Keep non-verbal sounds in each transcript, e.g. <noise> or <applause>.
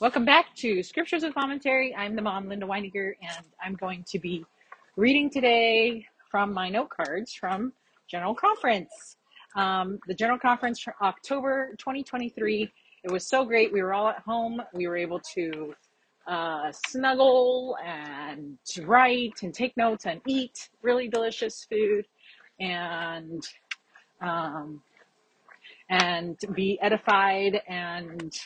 Welcome back to Scriptures and Commentary. I'm the mom, Linda Winegar, and I'm going to be reading today from my note cards from General Conference. Um, the General Conference for October 2023. It was so great. We were all at home. We were able to uh, snuggle and write and take notes and eat really delicious food and um, and be edified and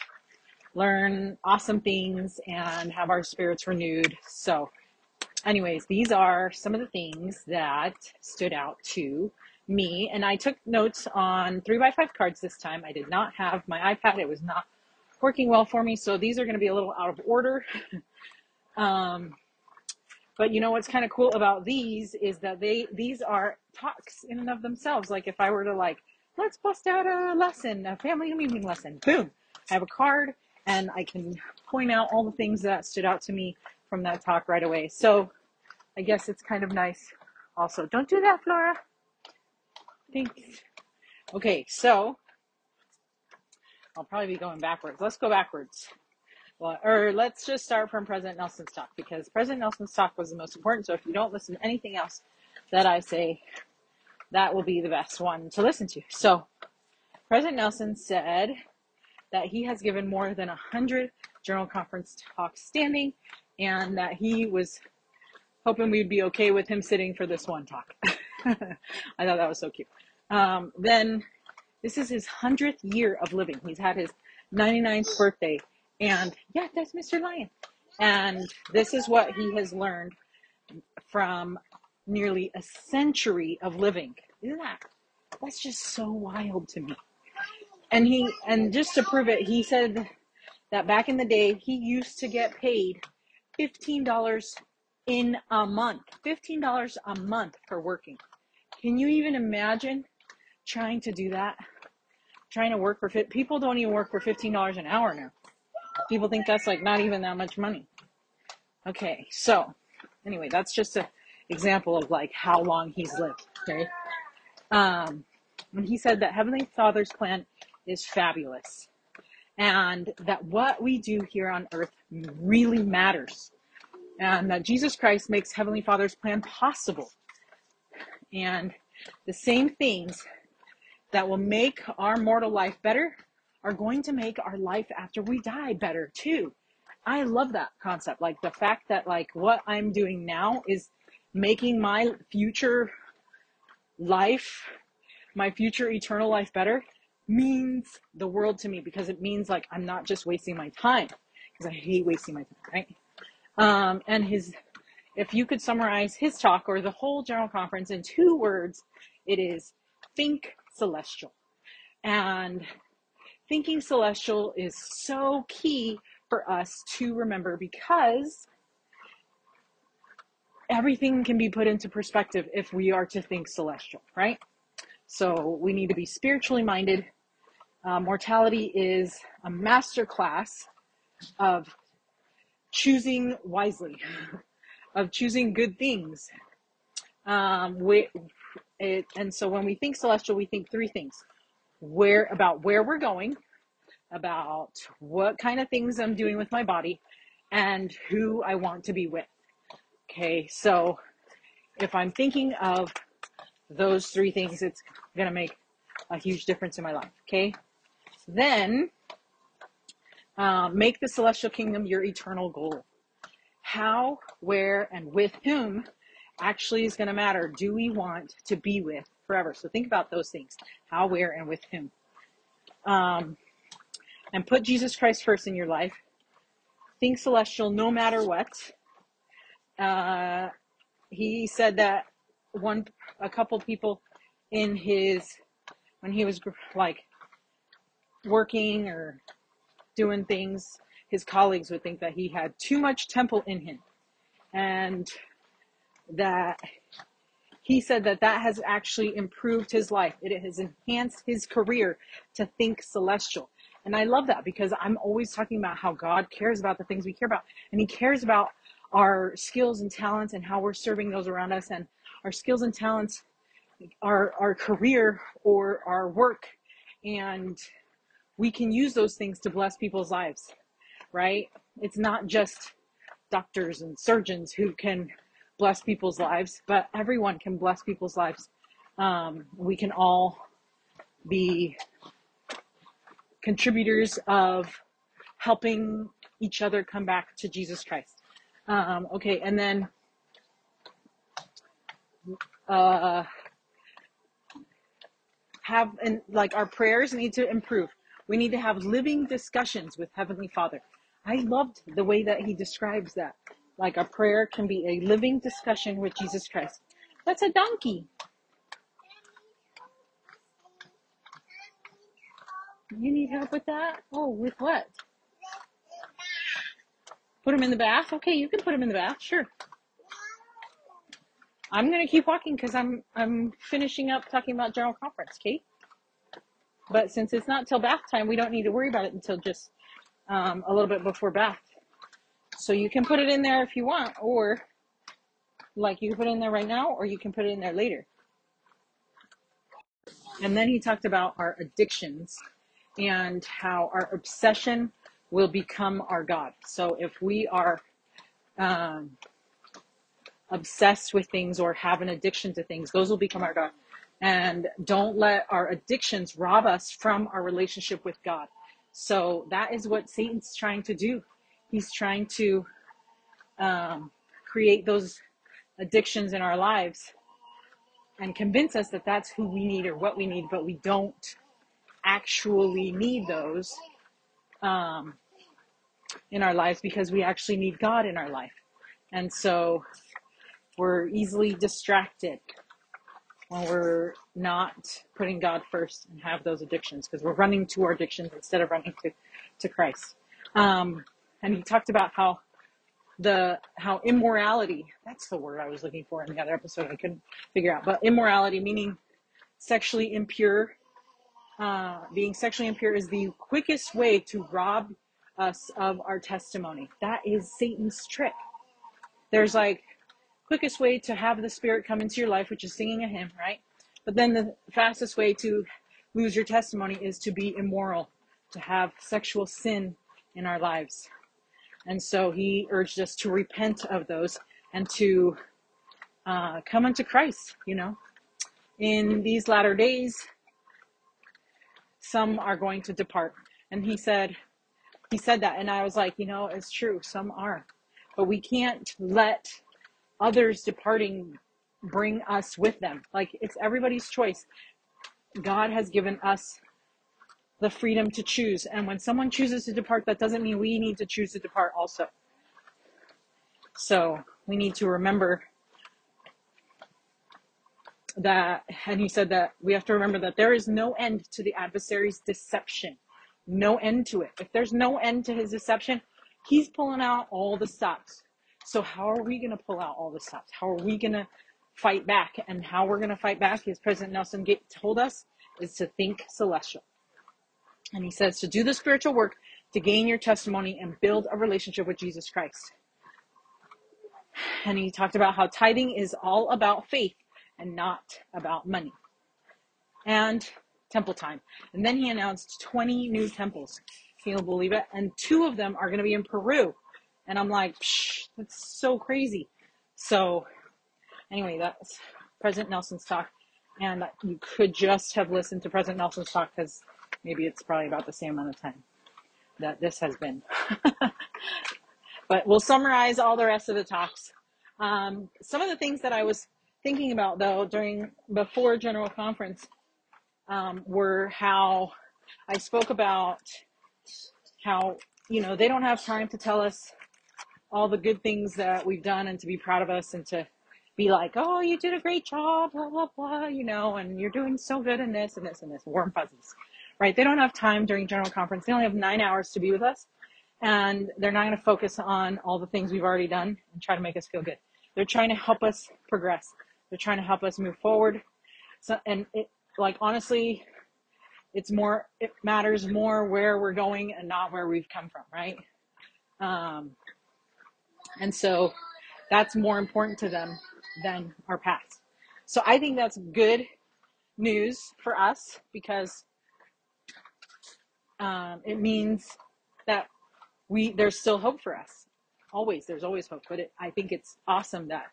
learn awesome things and have our spirits renewed. So, anyways, these are some of the things that stood out to me. And I took notes on three by five cards this time. I did not have my iPad, it was not working well for me. So, these are going to be a little out of order. <laughs> Um, but you know what's kind of cool about these is that they these are talks in and of themselves. Like if I were to like, let's bust out a lesson, a family meeting lesson. Boom. I have a card and I can point out all the things that stood out to me from that talk right away. So I guess it's kind of nice also. Don't do that, Flora. Thanks. Okay, so I'll probably be going backwards. Let's go backwards. Well, or let's just start from President Nelson's talk because President Nelson's talk was the most important. So if you don't listen to anything else that I say, that will be the best one to listen to. So President Nelson said that he has given more than a hundred General Conference talks standing, and that he was hoping we'd be okay with him sitting for this one talk. <laughs> I thought that was so cute. Um, then this is his hundredth year of living. He's had his 99th birthday, and yeah, that's Mr. Lion. And this is what he has learned from nearly a century of living. Isn't that? That's just so wild to me. And he, and just to prove it, he said that back in the day, he used to get paid $15 in a month. $15 a month for working. Can you even imagine trying to do that? Trying to work for fit people don't even work for $15 an hour now. People think that's like not even that much money. Okay, so anyway, that's just an example of like how long he's lived. Okay. Um, and he said that Heavenly Father's plan is fabulous and that what we do here on earth really matters and that Jesus Christ makes Heavenly Father's plan possible. And the same things that will make our mortal life better are going to make our life after we die better too. I love that concept. Like the fact that like what I'm doing now is making my future life, my future eternal life better means the world to me because it means like I'm not just wasting my time because I hate wasting my time, right? Um, and his, if you could summarize his talk or the whole general conference in two words, it is think celestial. And thinking celestial is so key for us to remember because everything can be put into perspective if we are to think celestial, right? So we need to be spiritually minded. Uh, mortality is a master class of choosing wisely, <laughs> of choosing good things. Um, we, it, and so when we think celestial, we think three things: where about where we're going, about what kind of things I'm doing with my body, and who I want to be with. Okay, so if I'm thinking of those three things, it's going to make a huge difference in my life. Okay, then um, make the celestial kingdom your eternal goal. How, where, and with whom actually is going to matter. Do we want to be with forever? So think about those things how, where, and with whom. Um, and put Jesus Christ first in your life. Think celestial no matter what. Uh, he said that one, a couple people in his, when he was like working or doing things, his colleagues would think that he had too much temple in him. And that he said that that has actually improved his life. It has enhanced his career to think celestial. And I love that because I'm always talking about how God cares about the things we care about. And he cares about our skills and talents and how we're serving those around us and our skills and talents, our, our career or our work. And we can use those things to bless people's lives. right? It's not just doctors and surgeons who can bless people's lives, but everyone can bless people's lives. Um, we can all be contributors of helping each other come back to Jesus Christ. Um, okay, and then uh, have and like our prayers need to improve. We need to have living discussions with Heavenly Father. I loved the way that he describes that. Like a prayer can be a living discussion with Jesus Christ. That's a donkey. You need help with that? Oh, with what? Put him in the bath? Okay, you can put him in the bath. Sure. I'm gonna keep walking because I'm I'm finishing up talking about general conference, Kate. But since it's not till bath time, we don't need to worry about it until just um, a little bit before bath. So you can put it in there if you want, or like you can put it in there right now, or you can put it in there later. And then he talked about our addictions and how our obsession will become our God. So if we are um, obsessed with things or have an addiction to things, those will become our God. And don't let our addictions rob us from our relationship with God. So that is what Satan's trying to do. He's trying to um, create those addictions in our lives and convince us that that's who we need or what we need, but we don't actually need those um, in our lives because we actually need God in our life. And so we're easily distracted when we're not putting God first and have those addictions because we're running to our addictions instead of running to, to Christ. Um, and he talked about how the how immorality that's the word I was looking for in the other episode I couldn't figure out but immorality meaning sexually impure uh, being sexually impure is the quickest way to rob us of our testimony that is Satan's trick there's like quickest way to have the Spirit come into your life, which is singing a hymn, right? But then the fastest way to lose your testimony is to be immoral, to have sexual sin in our lives. And so he urged us to repent of those and to uh, come unto Christ, you know. In these latter days, some are going to depart. And he said, he said that. And I was like, you know, it's true. Some are. But we can't let others departing bring us with them. Like it's everybody's choice. God has given us the freedom to choose. And when someone chooses to depart, that doesn't mean we need to choose to depart also. So we need to remember that, and he said that we have to remember that there is no end to the adversary's deception. No end to it. If there's no end to his deception, he's pulling out all the stops. So how are we going to pull out all the stops? How are we going to fight back? And how we're going to fight back, as President Nelson told us, is to think celestial. And he says to do the spiritual work to gain your testimony and build a relationship with Jesus Christ. And he talked about how tithing is all about faith and not about money. And temple time. And then he announced 20 new temples. Can you believe it? And two of them are going to be in Peru. And I'm like, that's so crazy. So, anyway, that's President Nelson's talk. And you could just have listened to President Nelson's talk because maybe it's probably about the same amount of time that this has been. <laughs> but we'll summarize all the rest of the talks. Um, some of the things that I was thinking about though during before general conference um, were how I spoke about how you know they don't have time to tell us all the good things that we've done and to be proud of us and to be like, oh, you did a great job, blah, blah, blah, you know, and you're doing so good in this and this and this, warm fuzzies, right? They don't have time during general conference. They only have nine hours to be with us. And they're not going to focus on all the things we've already done and try to make us feel good. They're trying to help us progress. They're trying to help us move forward. So, and it, like, honestly, it's more, it matters more where we're going and not where we've come from, right? Um, and so that's more important to them than our past. So I think that's good news for us because um, it means that we there's still hope for us. Always, there's always hope. But it, I think it's awesome that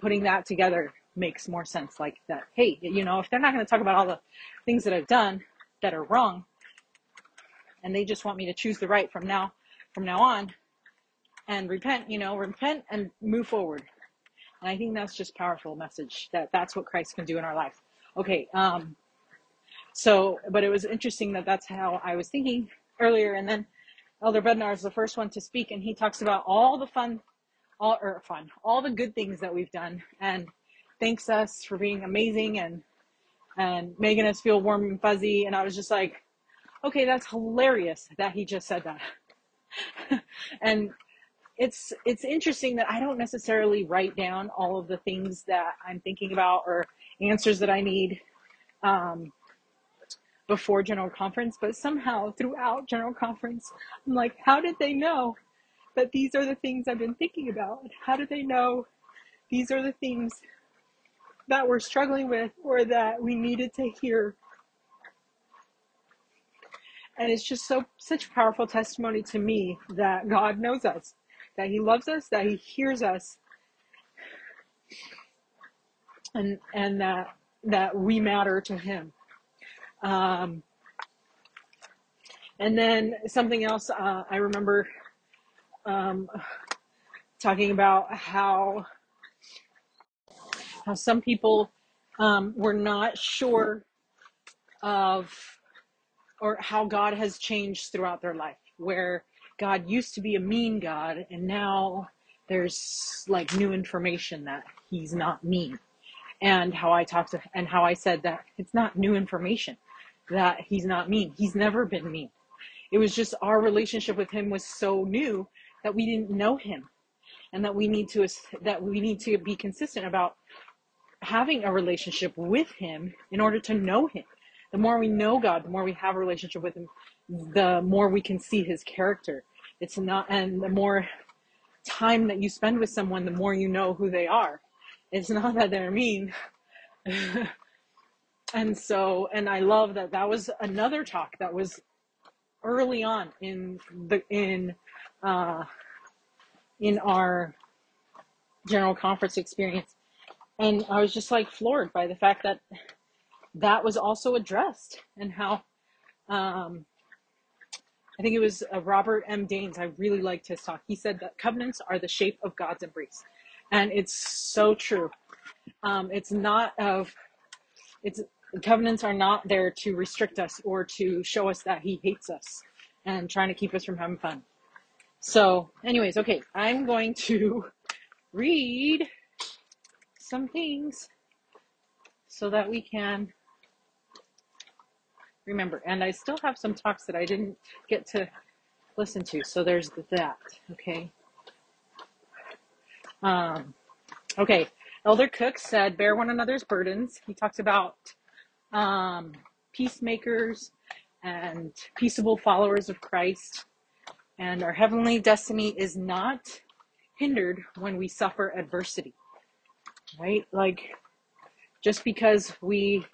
putting that together makes more sense. Like that, hey, you know, if they're not going to talk about all the things that I've done that are wrong, and they just want me to choose the right from now from now on and repent, you know, repent and move forward. And I think that's just powerful message that that's what Christ can do in our life. Okay, um, so, but it was interesting that that's how I was thinking earlier. And then Elder Bednar is the first one to speak, and he talks about all the fun, all or fun, all the good things that we've done, and thanks us for being amazing and and making us feel warm and fuzzy. And I was just like, okay, that's hilarious that he just said that. <laughs> and it's it's interesting that I don't necessarily write down all of the things that I'm thinking about or answers that I need um, before general conference, but somehow throughout general conference, I'm like, how did they know that these are the things I've been thinking about? How did they know these are the things that we're struggling with or that we needed to hear? And it's just so such powerful testimony to me that God knows us that he loves us, that he hears us, and and that that we matter to him. Um, and then something else uh, I remember um, talking about how how some people um, were not sure of or how God has changed throughout their life, where God used to be a mean God, and now there's like new information that he's not mean. And how I talked to, and how I said that it's not new information that he's not mean. He's never been mean. It was just our relationship with him was so new that we didn't know him, and that we need to that we need to be consistent about having a relationship with him in order to know him. The more we know God, the more we have a relationship with him, the more we can see his character. It's not, and the more time that you spend with someone, the more you know who they are. It's not that they're mean. <laughs> and so, and I love that that was another talk that was early on in the, in, uh, in our general conference experience. And I was just like floored by the fact that that was also addressed and how, um, I think it was uh, Robert M. Daines. I really liked his talk. He said that covenants are the shape of God's embrace, and it's so true. Um, it's not of it's covenants are not there to restrict us or to show us that He hates us and trying to keep us from having fun. So, anyways, okay, I'm going to read some things so that we can remember. And I still have some talks that I didn't get to listen to. So there's that. Okay. Um, okay. Elder Cook said, bear one another's burdens. He talks about um, peacemakers and peaceable followers of Christ. And our heavenly destiny is not hindered when we suffer adversity. Right? Like, just because we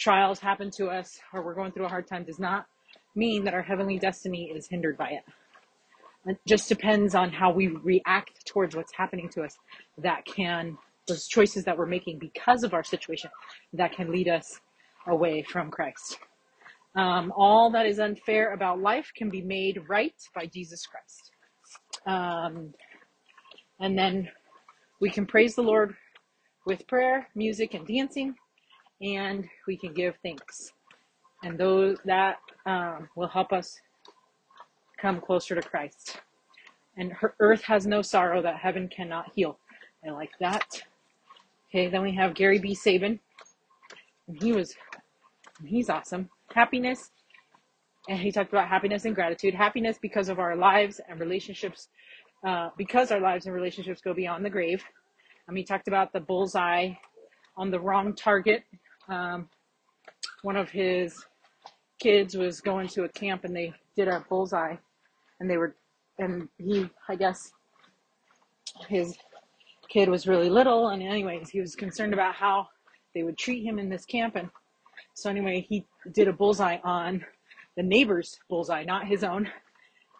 trials happen to us or we're going through a hard time does not mean that our heavenly destiny is hindered by it. It just depends on how we react towards what's happening to us that can, those choices that we're making because of our situation, that can lead us away from Christ. Um, all that is unfair about life can be made right by Jesus Christ. Um, and then we can praise the Lord with prayer, music, and dancing and we can give thanks. And those that um, will help us come closer to Christ. And her earth has no sorrow that heaven cannot heal. I like that. Okay, then we have Gary B. Sabin. And he was, he's awesome. Happiness. And he talked about happiness and gratitude. Happiness because of our lives and relationships, uh, because our lives and relationships go beyond the grave. Um, he talked about the bullseye on the wrong target um, one of his kids was going to a camp and they did a bullseye and they were and he i guess his kid was really little and anyways he was concerned about how they would treat him in this camp and so anyway he did a bullseye on the neighbor's bullseye not his own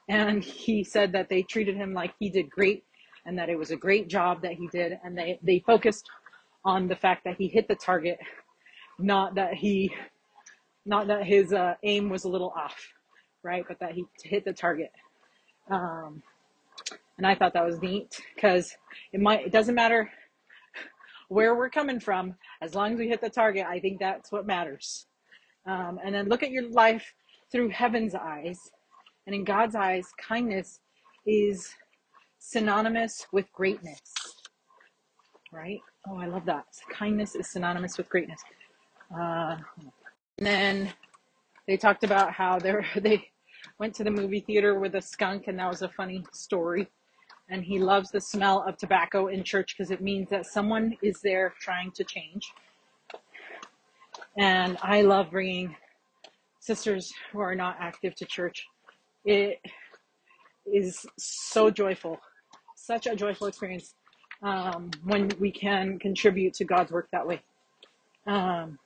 and he said that they treated him like he did great and that it was a great job that he did and they, they focused on the fact that he hit the target not that he not that his uh, aim was a little off right but that he hit the target. Um, and i thought that was neat because it might it doesn't matter where we're coming from as long as we hit the target i think that's what matters. Um, and then look at your life through heaven's eyes. And in god's eyes kindness is synonymous with greatness right? Oh i love that. Kindness is synonymous with greatness uh, and then they talked about how they <laughs> they went to the movie theater with a skunk, and that was a funny story. And he loves the smell of tobacco in church because it means that someone is there trying to change. And I love bringing sisters who are not active to church. It is so joyful, such a joyful experience um, when we can contribute to God's work that way. Um,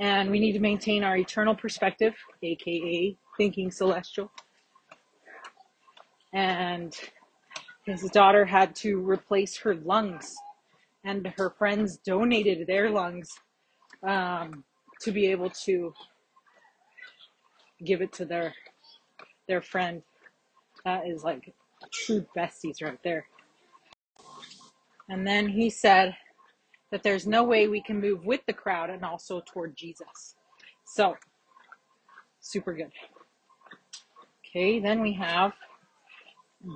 and we need to maintain our eternal perspective, aka thinking celestial. And his daughter had to replace her lungs, and her friends donated their lungs um, to be able to give it to their their friend. That is like true besties right there. And then he said, that there's no way we can move with the crowd and also toward Jesus. So, super good. Okay, then we have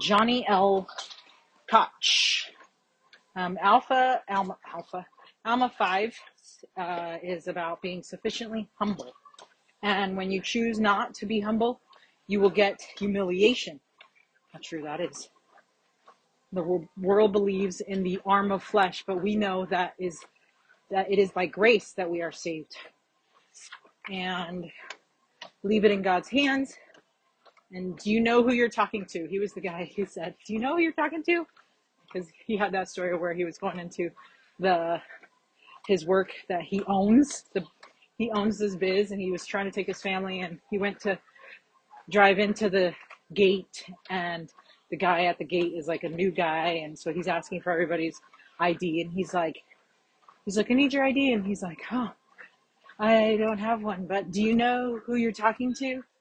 Johnny L. Koch. Um, alpha, Alma, Alpha, Alma 5 uh, is about being sufficiently humble. And when you choose not to be humble, you will get humiliation. How true that is the world believes in the arm of flesh, but we know that is that it is by grace that we are saved. And leave it in God's hands. And do you know who you're talking to? He was the guy who said, "Do you know who you're talking to?" Because he had that story where he was going into the his work that he owns. The he owns this biz, and he was trying to take his family, and he went to drive into the gate and the guy at the gate is like a new guy, and so he's asking for everybody's ID, and he's like, he's like, I need your ID, and he's like, huh, I don't have one, but do you know who you're talking to? <laughs>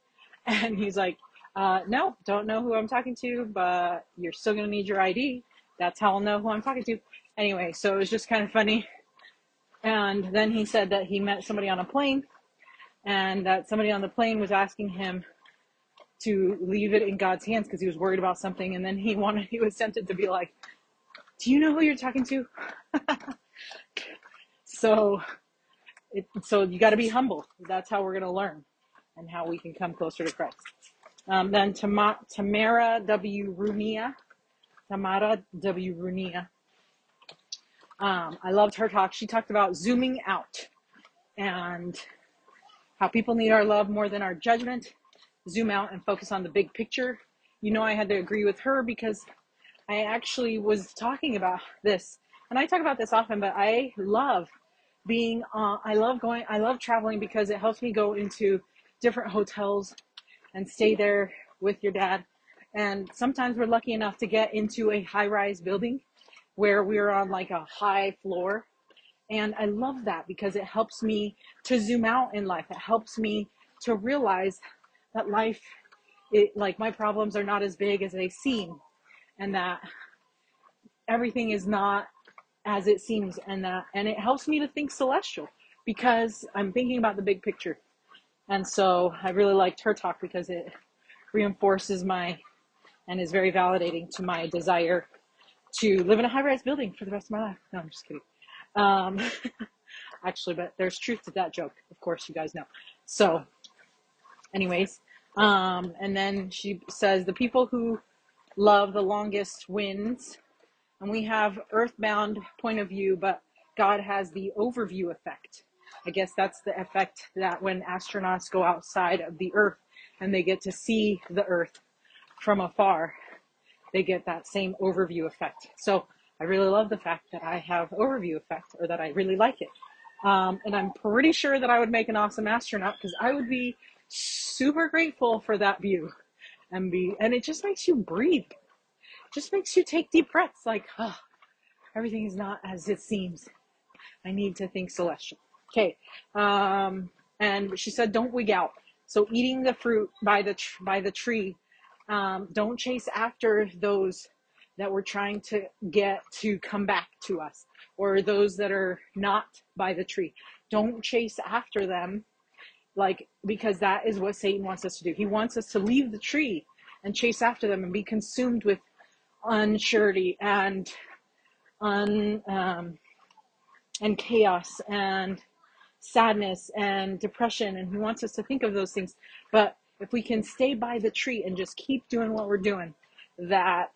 And he's like, uh, no, don't know who I'm talking to, but you're still gonna need your ID. That's how I'll know who I'm talking to. Anyway, so it was just kind of funny. And then he said that he met somebody on a plane, and that somebody on the plane was asking him to leave it in God's hands because he was worried about something. And then he <laughs> wanted, he was tempted to be like, do you know who you're talking to? <laughs> so, it, so you got to be humble. That's how we're going to learn and how we can come closer to Christ. Um, then Tam- Tamara W. Runia, Tamara W. Runia. Um, I loved her talk. She talked about zooming out and how people need our love more than our judgment zoom out and focus on the big picture. You know, I had to agree with her because I actually was talking about this, and I talk about this often, but I love being, uh, I love going, I love traveling because it helps me go into different hotels and stay there with your dad. And sometimes we're lucky enough to get into a high rise building where we're on like a high floor. And I love that because it helps me to zoom out in life. It helps me to realize that life it like my problems are not as big as they seem and that everything is not as it seems and that and it helps me to think celestial because I'm thinking about the big picture. And so I really liked her talk because it reinforces my and is very validating to my desire to live in a high rise building for the rest of my life. No, I'm just kidding. Um, <laughs> actually, but there's truth to that joke. Of course, you guys know. So, anyways, um, and then she says the people who love the longest wins. And we have earthbound point of view, but God has the overview effect. I guess that's the effect that when astronauts go outside of the earth and they get to see the earth from afar, they get that same overview effect. So I really love the fact that I have overview effect or that I really like it. Um, and I'm pretty sure that I would make an awesome astronaut because I would be super grateful for that view. and be and it just makes you breathe. Just makes you take deep breaths like, oh, everything is not as it seems. I need to think celestial. Okay. Um, and she said, don't wig out. So eating the fruit by the tr- by the tree, um, don't chase after those that we're trying to get to come back to us, or those that are not by the tree. Don't chase after them, like because that is what Satan wants us to do. He wants us to leave the tree and chase after them and be consumed with unsurety and un um, and chaos and sadness and depression and he wants us to think of those things but if we can stay by the tree and just keep doing what we're doing that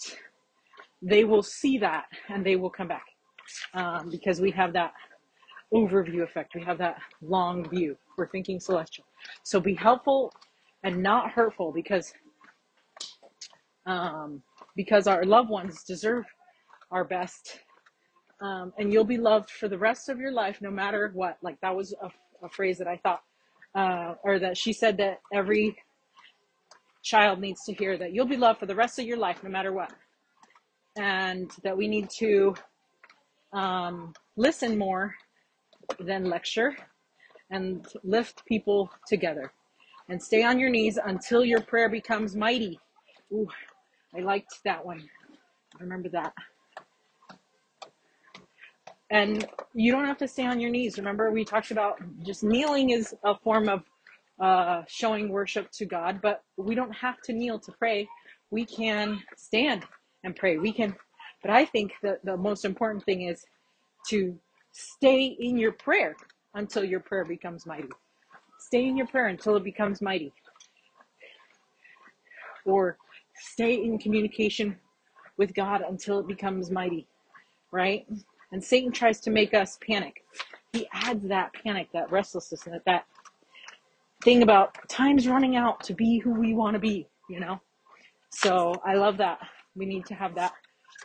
they will see that and they will come back um, because we have that overview effect. We have that long view. We're thinking celestial. So be helpful and not hurtful because um, because our loved ones deserve our best. Um, and you'll be loved for the rest of your life, no matter what. Like that was a, a phrase that I thought, uh, or that she said that every child needs to hear that you'll be loved for the rest of your life, no matter what, and that we need to um, listen more than lecture and lift people together and stay on your knees until your prayer becomes mighty. Ooh, I liked that one. I Remember that and you don't have to stay on your knees. Remember, we talked about just kneeling is a form of uh, showing worship to God, but we don't have to kneel to pray. We can stand and pray. We can, but I think that the most important thing is to stay in your prayer until your prayer becomes mighty. Stay in your prayer until it becomes mighty. Or stay in communication with God until it becomes mighty, right? And Satan tries to make us panic. He adds that panic, that restlessness, that, that thing about time's running out to be who we want to be, you know? So I love that. We need to have that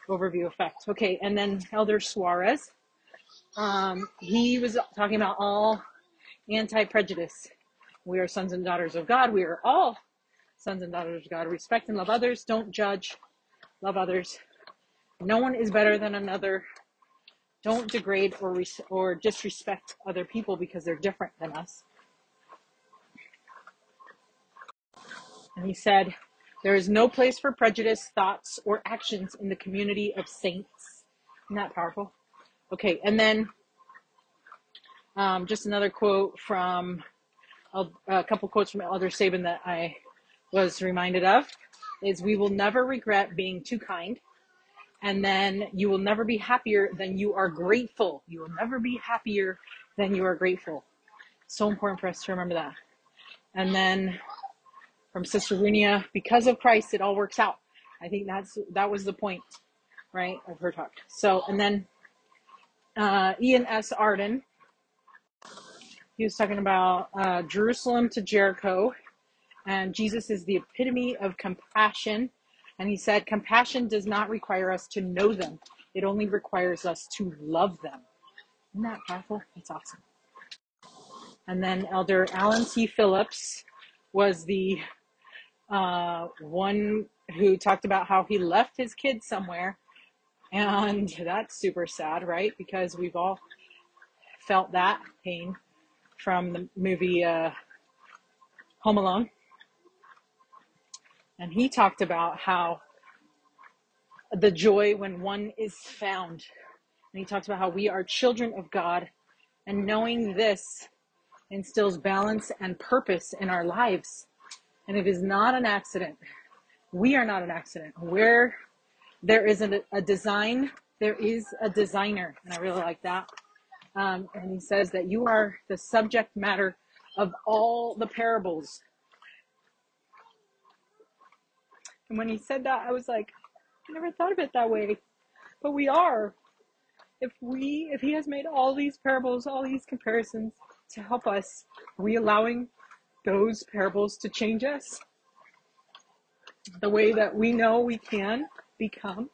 overview effect. Okay, and then Elder Suarez, um, he was talking about all anti prejudice. We are sons and daughters of God. We are all sons and daughters of God. Respect and love others. Don't judge. Love others. No one is better than another don't degrade or res- or disrespect other people because they're different than us. And he said, there is no place for prejudice, thoughts, or actions in the community of saints. Isn't that powerful? Okay, and then um, just another quote from a, a couple quotes from Elder Sabin that I was reminded of is we will never regret being too kind and then you will never be happier than you are grateful. You will never be happier than you are grateful. So important for us to remember that. And then from Sister Runia, because of Christ, it all works out. I think that's that was the point, right, of her talk. So, and then uh, Ian S. Ardern, he was talking about uh, Jerusalem to Jericho, and Jesus is the epitome of compassion and he said, Compassion does not require us to know them, it only requires us to love them. Isn't that powerful? That's awesome. And then Elder Alan T. Phillips was the uh, one who talked about how he left his kids somewhere. And that's super sad, right? Because we've all felt that pain from the movie uh, Home Alone and he talked about how the joy when one is found. And he talks about how we are children of God, and knowing this instills balance and purpose in our lives. And it is not an accident. We are not an accident. Where there is a, a design, there is a designer. And I really like that. Um, and he says that you are the subject matter of all the parables And when he said that, I was like, I never thought of it that way. But we are. If we, if he has made all these parables, all these comparisons to help us, are we allowing those parables to change us? The way that we know we can become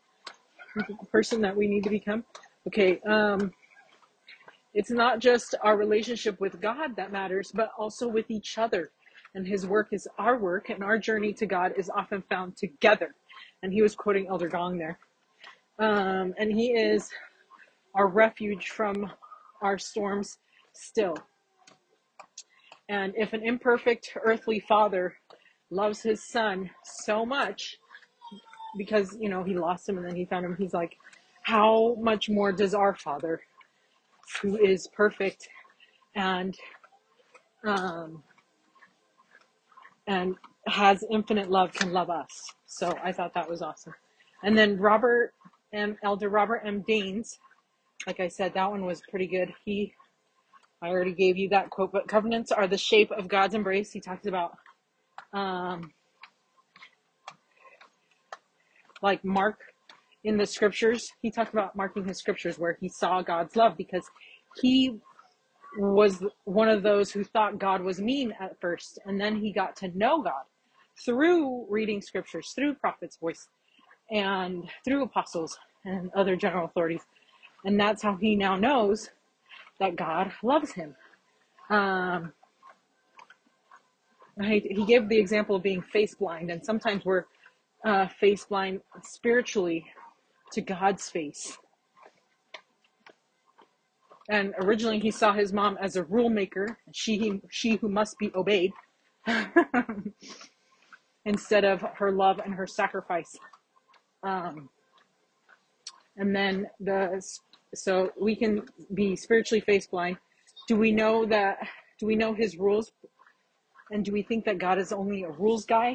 the person that we need to become. Okay, um, it's not just our relationship with God that matters, but also with each other. and his work is our work, and our journey to God is often found together. And he was quoting Elder Gong there. Um, and he is our refuge from our storms still. And if an imperfect earthly father loves his son so much because, you know, he lost him and then he found him, he's like, how much more does our father, who is perfect and um, and has infinite love, can love us? So I thought that was awesome. And then Robert M. Elder Robert M. Daines, like I said, that one was pretty good. He I already gave you that quote, but covenants are the shape of God's embrace. He talks about, um, like Mark in the scriptures. He talked about marking his scriptures where he saw God's love because he was one of those who thought God was mean at first, and then he got to know God through reading scriptures, through prophets' voice, and through apostles and other general authorities. And that's how he now knows that God loves him. Um, he gave the example of being face blind, and sometimes we're uh, face blind spiritually to God's face. And originally, he saw his mom as a rule maker, she she who must be obeyed, <laughs> instead of her love and her sacrifice. Um, and then the so we can be spiritually face blind. Do we know that? Do we know His rules? And do we think that God is only a rules guy?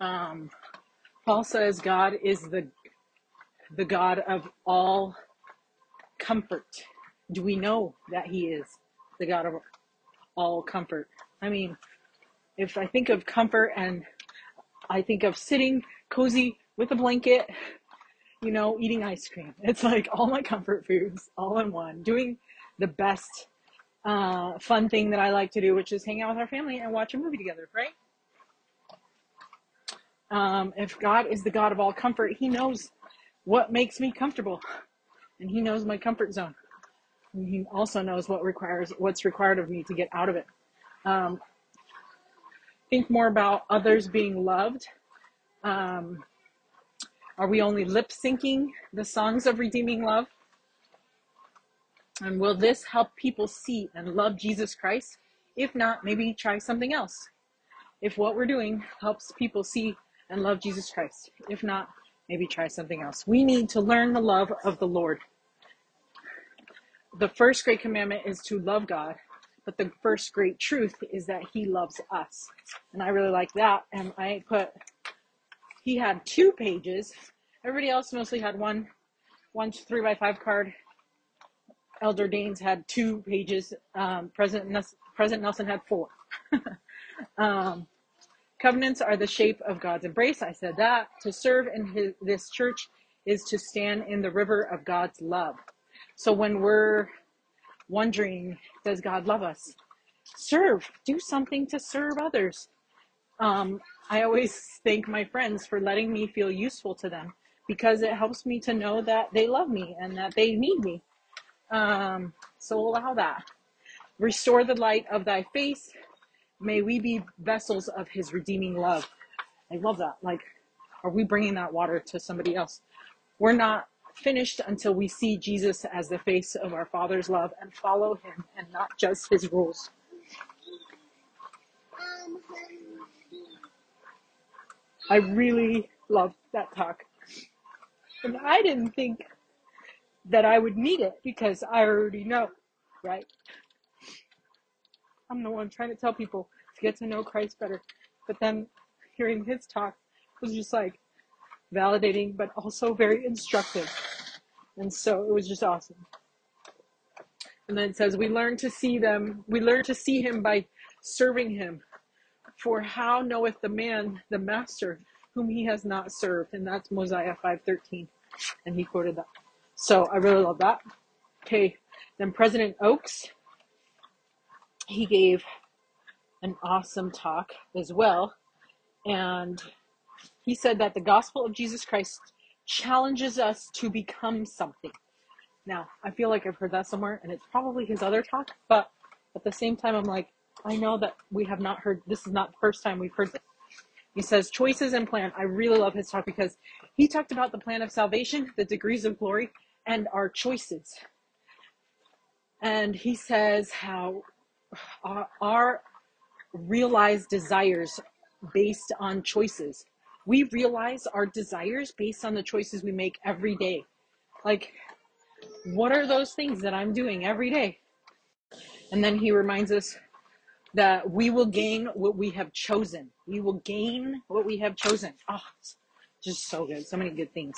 Um, Paul says God is the the God of all comfort. Do we know that He is the God of all comfort? I mean, if I think of comfort and I think of sitting cozy with a blanket you know, eating ice cream. <laughs> It's like all my comfort foods all in one. Doing the best uh, fun thing that I like to do, which is hang out with our family and watch a movie together, right? Um, if God is the God of all comfort, He knows what makes me comfortable, and He knows my comfort zone. And he also knows what requires what's required of me to get out of it. Um, think more about others being loved. Um, are we only lip syncing the songs of redeeming love? And will this help people see and love Jesus Christ? If not, maybe try something else. If what we're doing helps people see and love Jesus Christ. If not, maybe try something else. We need to learn the love of the Lord. The first great commandment is to love God, but the first great truth is that He loves us. And I really like that. And I put he had two pages. Everybody else mostly had one, one three by five card. Elder Daines had two pages. Um, President Nelson, President Nelson had four. <laughs> um, covenants are the shape of God's embrace. I said that. To serve in his, this church is to stand in the river of God's love. So when we're wondering, does God love us? Serve. Do something to serve others. Um, I always <laughs> thank my friends for letting me feel useful to them because it helps me to know that they love me and that they need me. Um, so allow that. Restore the light of thy face. May we be vessels of his redeeming love. I love that. Like, are we bringing that water to somebody else? We're not finished until we see Jesus as the face of our Father's love and follow him and not just his rules. I really loved that talk. And I didn't think that I would need it because I already know, right? I'm the one trying to tell people to get to know Christ better. But then hearing his talk was just like validating, but also very instructive. And so it was just awesome. And then it says, we learn to see them, we learn to see him by serving him for how knoweth the man the master whom he has not served? And that's Mosiah 5.13. And he quoted that. So I really love that. Okay, then President Oaks, he gave an awesome talk as well. And he said that the gospel of Jesus Christ challenges us to become something. Now, I feel like I've heard that somewhere, and it's probably his other talk, but at the same time, I'm like, I know that we have not heard, this is not the first time we've heard this. He says, choices and plan. I really love his talk because he talked about the plan of salvation, the degrees of glory, and our choices. And he says how our, our realized desires based on choices. We realize our desires based on the choices we make every day. Like, what are those things that I'm doing every day? And then he reminds us that we will gain what we have chosen. We will gain what we have chosen. Oh, just so good. So many good things.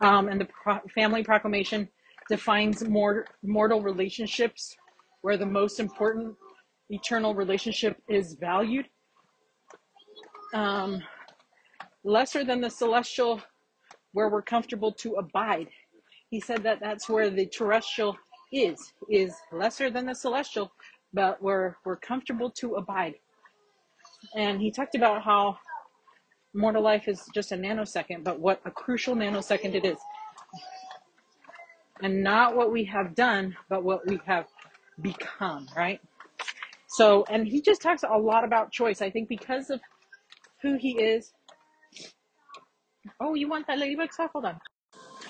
Um, and the Pro- family proclamation defines more mortal relationships where the most important eternal relationship is valued. Um, lesser than the celestial where we're comfortable to abide. He said that that's where the terrestrial is, is lesser than the celestial, but where we're comfortable to abide. And he talked about how mortal life is just a nanosecond, but what a crucial nanosecond it is. And not what we have done, but what we have become, right? So, and he just talks a lot about choice. I think because of who he is. Oh, you want that ladybug stuff? Hold on.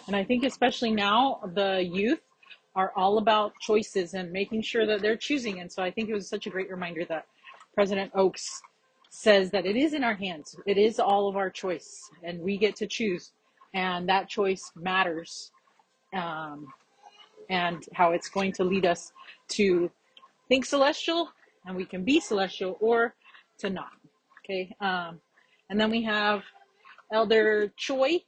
And I think especially now, the youth are all about choices and making sure that they're choosing. And so I think it was such a great reminder that President Oaks says that it is in our hands. It is all of our choice, and we get to choose, and that choice matters, um, and how it's going to lead us to think celestial, and we can be celestial, or to not. Okay, um, and then we have Elder Choi,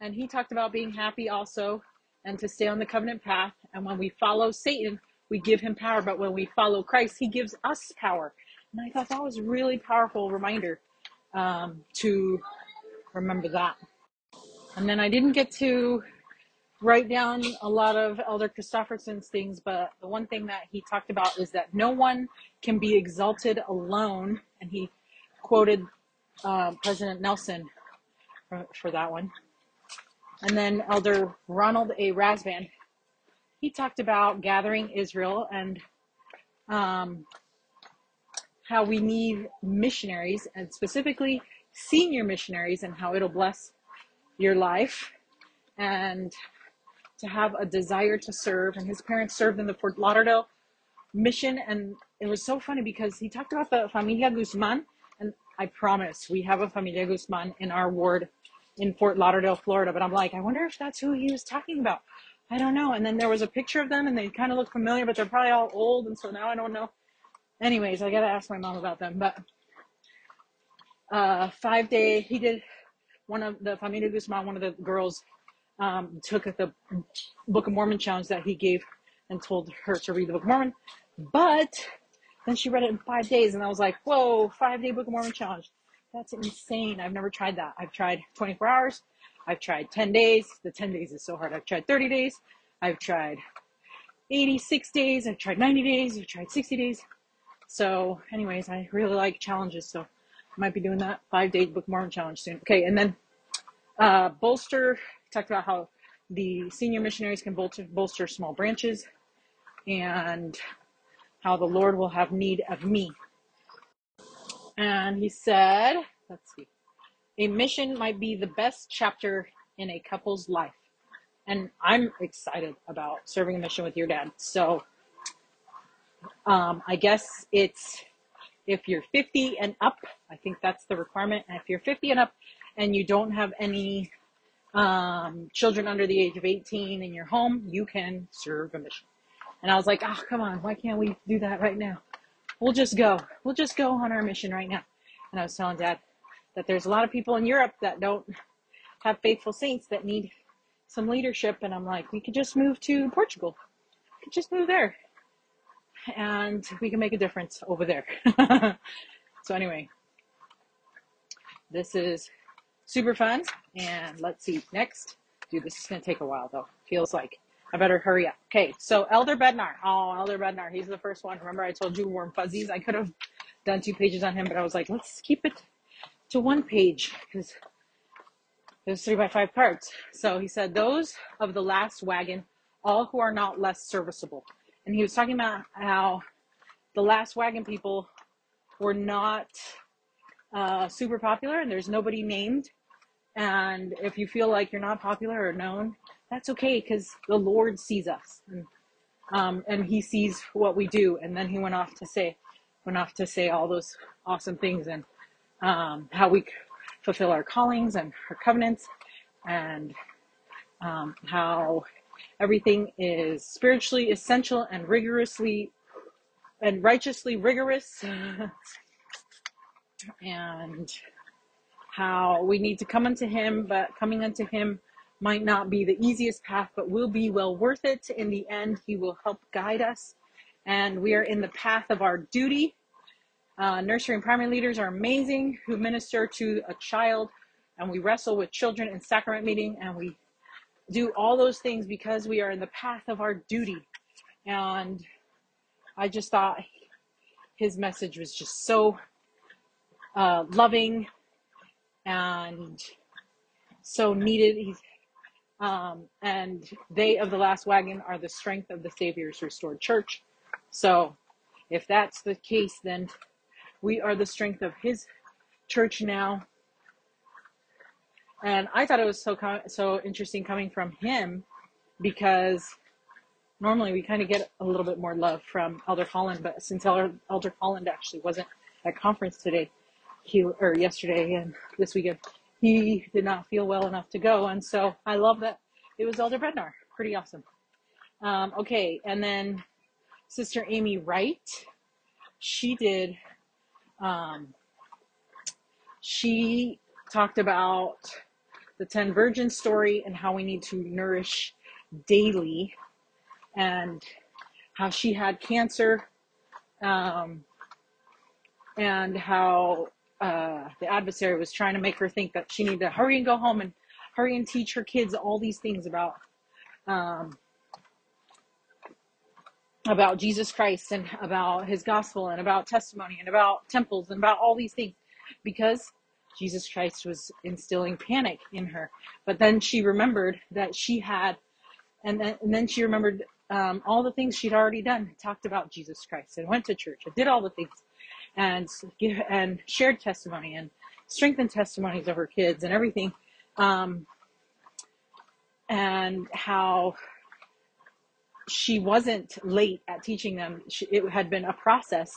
and he talked about being happy also, and to stay on the covenant path. And when we follow Satan, we give him power, but when we follow Christ, he gives us power. And I thought that was a really powerful reminder um, to remember that. And then I didn't get to write down a lot of Elder Christofferson's things, but the one thing that he talked about is that no one can be exalted alone. And he quoted uh, President Nelson for, for, that one. And then Elder Ronald A. Rasband, he talked about gathering Israel and um, how we need missionaries and specifically senior missionaries and how it'll bless your life and to have a desire to serve. And his parents served in the Fort Lauderdale mission. And it was so funny because he talked about the Familia Guzman. And I promise we have a Familia Guzman in our ward in Fort Lauderdale, Florida. But I'm like, I wonder if that's who he was talking about. I don't know. And then there was a picture of them and they kind of look familiar, but they're probably all old. And so now I don't know anyways, I gotta ask my mom about them. But uh, five day, he did one of the Familia Guzman, one of the girls um, took the Book of Mormon challenge that he gave and told her to read the Book of Mormon. But then she read it in five days, and I was like, whoa, five day Book of Mormon challenge. That's insane. I've never tried that. I've tried 24 hours. I've tried 10 days. The 10 days is so hard. I've tried 30 days. I've tried 86 days. I've tried 90 days. I've tried 60 days. So, anyways, I really like challenges, so I might be doing that five day Book of Mormon challenge soon. Okay, and then uh, bolster talked about how the senior missionaries can bolster, bolster small branches, and how the Lord will have need of me. And he said, let's see, a mission might be the best chapter in a couple's life. And I'm excited about serving a mission with your dad. So um, I guess it's if you're 50 and up, I think that's the requirement. And if you're 50 and up and you don't have any um, children under the age of 18 in your home, you can serve a mission. And I was like, oh, come on, why can't we do that right now? We'll just go. We'll just go on our mission right now. And I was telling dad that there's a lot of people in Europe that don't have faithful saints that need some leadership. And I'm like, we could just move to Portugal. We could just move there and we can make a difference over there. <laughs> so anyway, this is super fun. And let's see next. Dude, this is going to take a while though. Feels like I better hurry up. Okay. So Elder Bednar. Oh, Elder Bednar. He's the first one. Remember I told you warm fuzzies. I could have done two pages on him, but I was like, let's keep it to one page because there's three by five cards. So he said, those of the last wagon, all who are not less serviceable and he was talking about how the last wagon people we're not uh, super popular and there's nobody named. And if you feel like you're not popular or known, that's okay because the Lord sees us and, um, and He sees what we do. And then He went off to say, went off to say all those awesome things and um, how we fulfill our callings and our covenants and um, how everything is spiritually essential and rigorously and righteously rigorous <laughs> and how we need to come unto him but coming unto him might not be the easiest path but will be well worth it. In the end he will help guide us. And we are in the path of our duty. Uh, nursery and primary leaders are amazing who minister to a child and we wrestle with children in sacrament meeting and we do all those things because we are in the path of our duty. And i just thought his message was just so uh, loving and so needed. He's, um, and they of the last wagon are the strength of the Savior's restored church. So, if that's the case, then we are the strength of His church now. And I thought it was so so interesting coming from him because normally we kind of get a little bit more love from Elder Holland, but since Elder, Elder Holland actually wasn't at conference today, he or yesterday and this weekend, he did not feel well enough to go, and so I love that it was Elder Bednar. Pretty awesome. Um, okay, and then Sister Amy Wright, she did. Um, she talked about the ten virgin story and how we need to nourish daily, and how she had cancer, um, and how uh, the adversary was trying to make her think that she needed to hurry and go home and hurry and teach her kids all these things about um, about Jesus Christ and about his gospel and about testimony and about temples and about all these things. Because Jesus Christ was instilling panic in her. But then she remembered that she had, and then, and then she remembered um, all the things she'd already done, talked about Jesus Christ and went to church and did all the things and and shared testimony and strengthened testimonies of her kids and everything um, and how she wasn't late at teaching them. She, it had been a process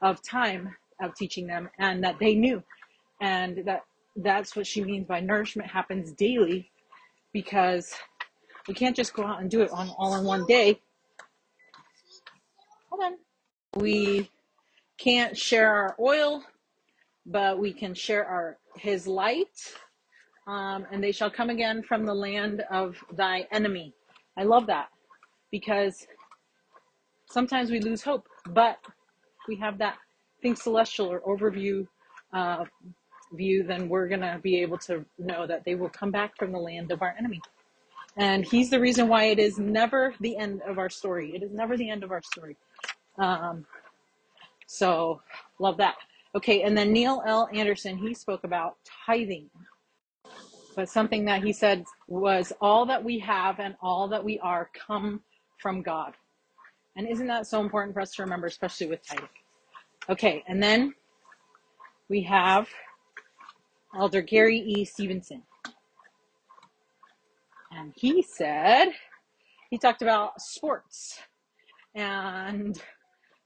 of time of teaching them and that they knew. And that that's what she means by nourishment happens daily because we can't just go out and do it on all in one day. Hold on. We can't share our oil, but we can share our his light. Um, and they shall come again from the land of thy enemy. I love that because sometimes we lose hope, but we have that think celestial or overview uh, view, then we're going to be able to know that they will come back from the land of our enemy. And he's the reason why it is never the end of our story. It is never the end of our story. Um, so love that. Okay, and then Neil L. Andersen, he spoke about tithing. But something that he said was all that we have and all that we are come from God. And isn't that so important for us to remember, especially with tithing? Okay, and then we have Elder Gary E. Stevenson. And he said, he talked about sports and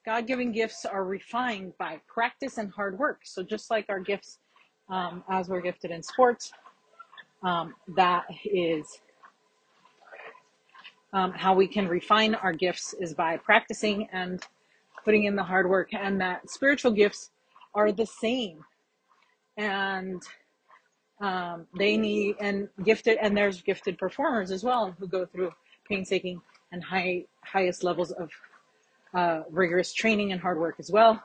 God given gifts are refined by practice and hard work. So, just like our gifts, um, as we're gifted in sports, um, that is um, how we can refine our gifts is by practicing and putting in the hard work. And that spiritual gifts are the same. And um, they need, and gifted, and there's gifted performers as well who go through painstaking and high, highest levels of uh, rigorous training and hard work as well.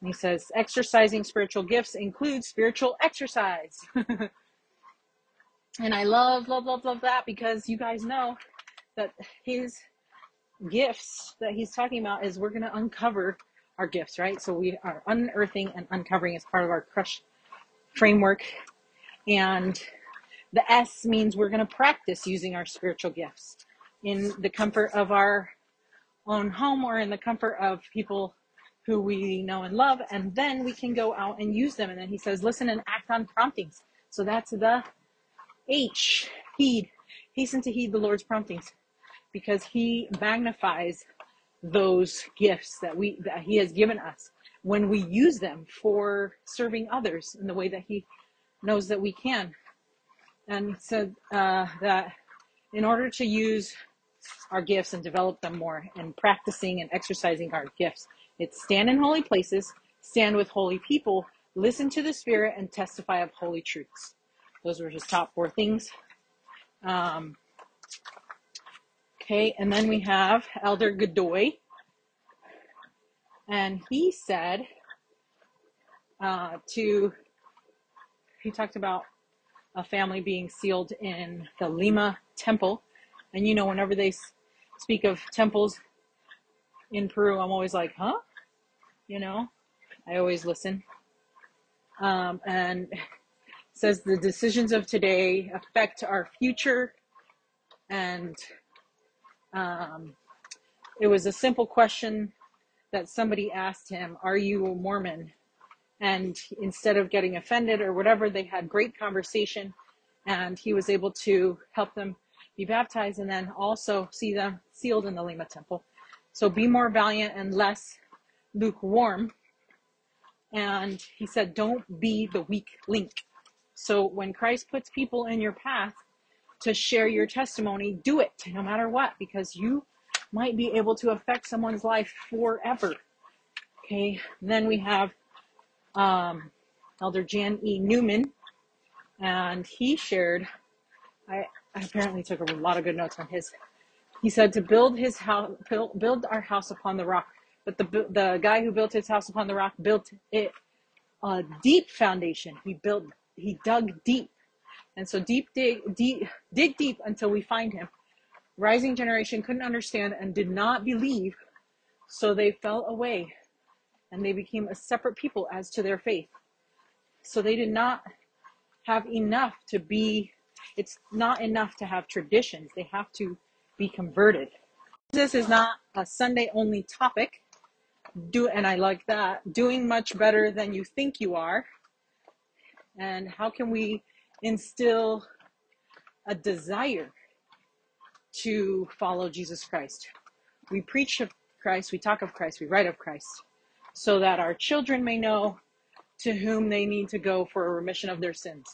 And he says, exercising spiritual gifts includes spiritual exercise. <laughs> and I love, love, love, love that because you guys know that his gifts that he's talking about is we're going to uncover our gifts, right? So we are unearthing and uncovering as part of our crush framework. And the S means we're going to practice using our spiritual gifts in the comfort of our own home or in the comfort of people who we know and love, and then we can go out and use them. And then he says, listen and act on promptings. So that's the H, heed, hasten to heed the Lord's promptings because he magnifies those gifts that we that he has given us when we use them for serving others in the way that he knows that we can and said uh, that in order to use our gifts and develop them more. And practicing and exercising our gifts. It's stand in holy places stand with holy people listen to the spirit and testify of holy truths. Those were his top four things. Um, Okay, and then we have Elder Godoy, and he said uh, to, he talked about a family being sealed in the Lima temple. And you know, whenever they speak of temples in Peru, I'm always like, huh? You know, I always listen. Um, and <laughs> says the decisions of today affect our future and um, it was a simple question that somebody asked him, Are you a Mormon? And instead of getting offended or whatever, they had great conversation and he was able to help them be baptized and then also see them sealed in the Lima temple. So be more valiant and less lukewarm. And he said, Don't be the weak link. So when Christ puts people in your path, to share your testimony, do it no matter what, because you might be able to affect someone's life forever. Okay, then we have um, Elder Jan E. Newman, and he shared. I, I apparently took a lot of good notes on his. He said to build his house, build, our house upon the rock. But the the guy who built his house upon the rock built it a deep foundation. He built, he dug deep and so deep dig, deep, dig deep until we find him. Rising generation couldn't understand and did not believe, so they fell away and they became a separate people as to their faith. So they did not have enough to be, it's not enough to have traditions. They have to be converted. This is not a Sunday only topic. Do and I like that. Doing much better than you think you are. And how can we instill a desire to follow Jesus Christ. We preach of Christ, we talk of Christ, we write of Christ, so that our children may know to whom they need to go for a remission of their sins.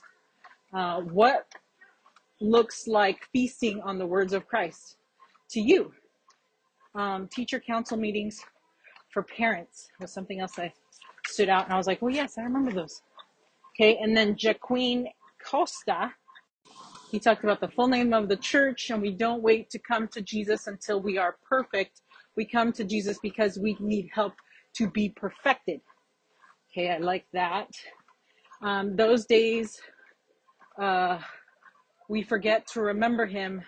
Uh, what looks like feasting on the words of Christ to you? Um, teacher council meetings for parents was something else I stood out, and I was like, well, yes, I remember those. Okay, and then Joaquin Costa, he talked about the full name of the church, and we don't wait to come to Jesus until we are perfect. We come to Jesus because we need help to be perfected. Okay, I like that. Um, those days, uh, we forget to remember him,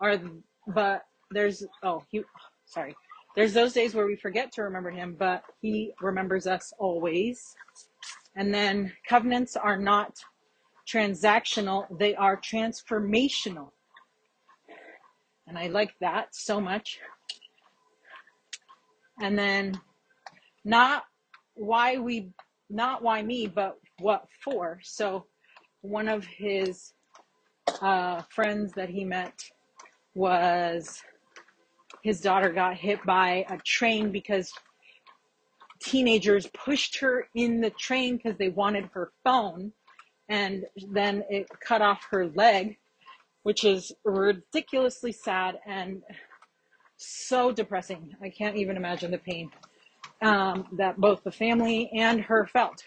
are but there's oh he sorry. There's those days where we forget to remember him, but he remembers us always. And then covenants are not transactional, they are transformational. And I like that so much. And then not why we not why me, but what for. So one of his uh, friends that he met was his daughter got hit by a train because teenagers pushed her in the train because they wanted her phone and then it cut off her leg, which is ridiculously sad and so depressing. I can't even imagine the pain um, that both the family and her felt,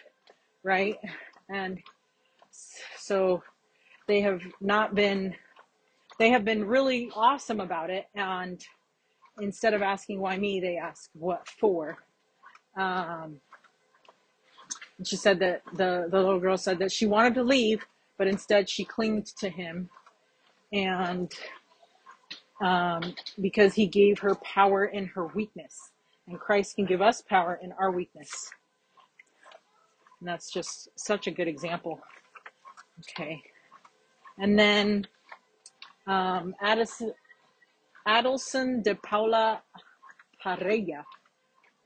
right? And so they have not been, they have been really awesome about it. And instead of asking why me, they ask what for. Um, she said that the, the little girl said that she wanted to leave, but instead she clinged to him. And um, because he gave her power in her weakness. And Christ can give us power in our weakness. And that's just such a good example. Okay. And then um, Addison, Adilson de Paula Parrella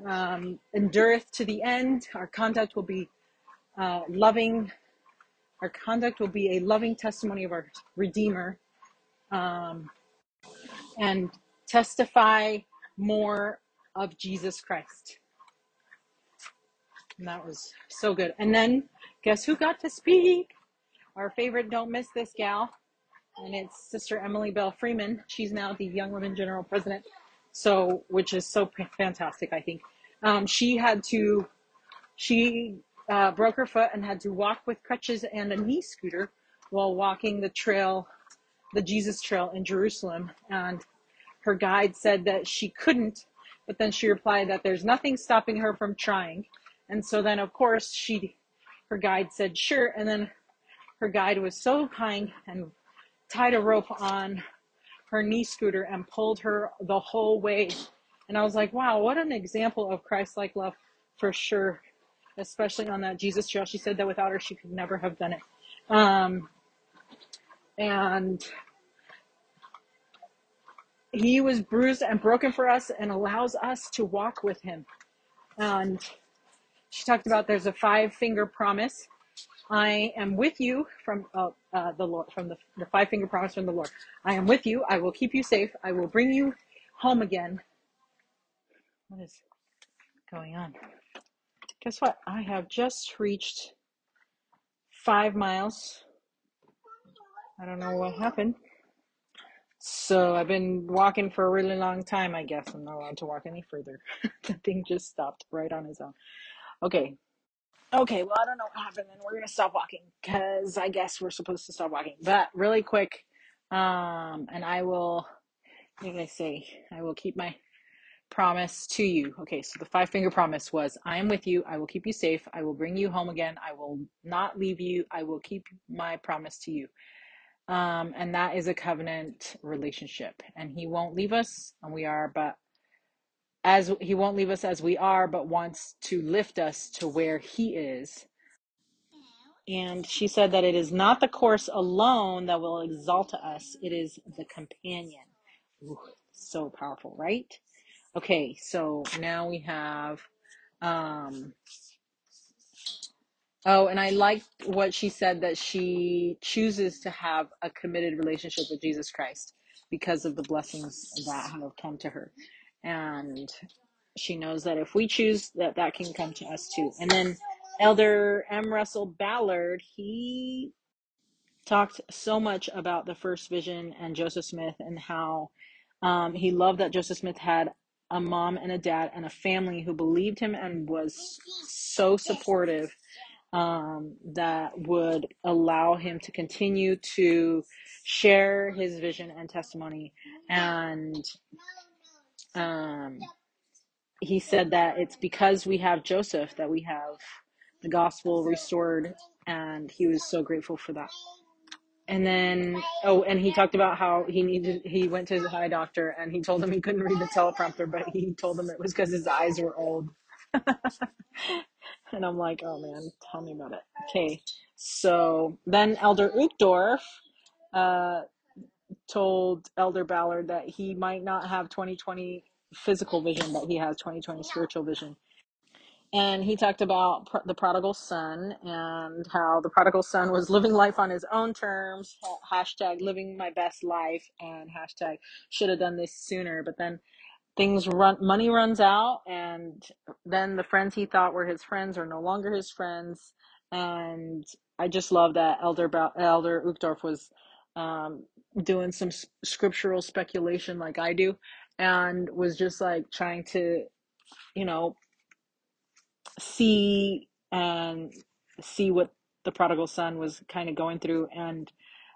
um, endureth to the end. Our conduct will be uh, loving. Our conduct will be a loving testimony of our Redeemer um, and testify more of Jesus Christ. And that was so good. And then guess who got to speak? Our favorite Don't Miss This gal. And it's Sister Emily Belle Freeman. She's now the Young Women General President. So, which is so fantastic, I think. Um, she had to, she uh, broke her foot and had to walk with crutches and a knee scooter while walking the trail, the Jesus Trail in Jerusalem. And her guide said that she couldn't, but then she replied that there's nothing stopping her from trying. And so then, of course, she, her guide said, sure. And then her guide was so kind and tied a rope on her knee scooter and pulled her the whole way. And I was like, wow, what an example of Christ like love for sure, especially on that Jesus trail. She said that without her, she could never have done it. Um, and he was bruised and broken for us and allows us to walk with him. And she talked about there's a five finger promise I am with you from uh, uh, the Lord, from the, the five finger promise from the Lord. I am with you. I will keep you safe. I will bring you home again. What is going on? Guess what? I have just reached five miles. I don't know what happened. So I've been walking for a really long time, I guess. I'm not allowed to walk any further. <laughs> the thing just stopped right on its own. Okay, Okay, well, I don't know what happened, and we're gonna stop walking because I guess we're supposed to stop walking. But really quick, um, and I will. What did I say? I will keep my promise to you. Okay, so the five finger promise was I am with you, I will keep you safe, I will bring you home again, I will not leave you, I will keep my promise to you. Um, and that is a covenant relationship. And he won't leave us, and we are, but as he won't leave us as we are, but wants to lift us to where he is. And she said that it is not the course alone that will exalt us, it is the companion. Ooh, so powerful, right? Okay, so now we have um oh, and I liked what she said that she chooses to have a committed relationship with Jesus Christ because of the blessings that have come to her. And she knows that if we choose that that can come to us too. And then elder m. Russell ballard he talked so much about the first vision and joseph smith and how um, he loved that joseph smith had a mom and a dad and a family who believed him and was so supportive um, that would allow him to continue to share his vision and testimony. And um, he said that it's because we have Joseph that we have the gospel restored, and he was so grateful for that. And then, oh, and he talked about how he needed, he went to his eye doctor and he told him he couldn't read the teleprompter, but he told him it was because his eyes were old. <laughs> and I'm like, oh man, tell me about it. Okay, so then Elder Uchtdorf uh, told Elder Ballard that he might not have 2020 physical vision, but he has 2020 spiritual vision. And he talked about pr- the prodigal son and how the prodigal son was living life on his own terms, hashtag living my best life, and hashtag should have done this sooner. But then things run, money runs out, and then the friends he thought were his friends are no longer his friends. And I just love that Elder ba- Elder Uchtdorf was um, doing some s- scriptural speculation like I do, and was just like trying to, you know, see and see what the prodigal son was kind of going through, and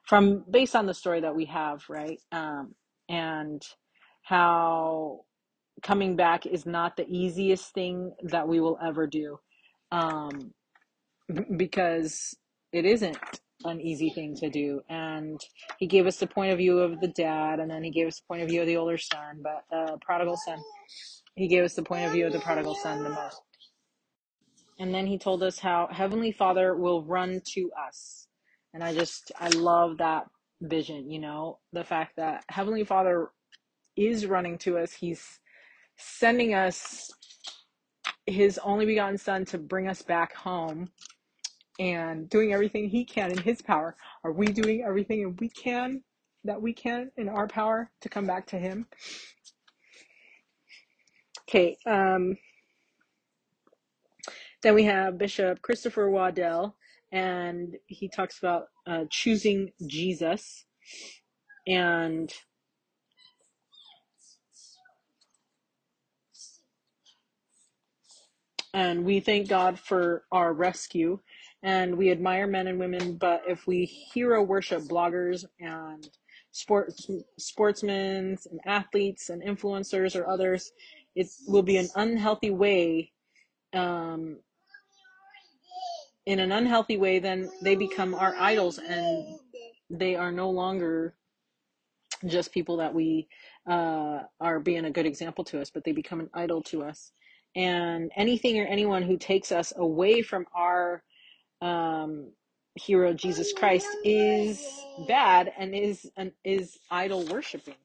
from based on the story that we have, right, um, and how coming back is not the easiest thing that we will ever do, um, because it isn't an easy thing to do. And he gave us the point of view of the dad, and then he gave us the point of view of the older son, but uh, prodigal son. He gave us the point of view of the prodigal son the most. And then he told us how Heavenly Father will run to us. And I just, I love that vision, you know, the fact that Heavenly Father is running to us. He's sending us his only begotten son to bring us back home and doing everything he can in his power. Are we doing everything and we can that we can in our power to come back to him? Okay, um, then we have Bishop Christopher Waddell, and he talks about uh, choosing Jesus. And and we thank God for our rescue and we admire men and women but if we hero worship bloggers and sports sportsmen and athletes and influencers or others it will be an unhealthy way um, in an unhealthy way then they become our idols and they are no longer just people that we uh, are being a good example to us, but they become an idol to us. And anything or anyone who takes us away from our um, hero Jesus Christ is bad and is an, is idol worshiping.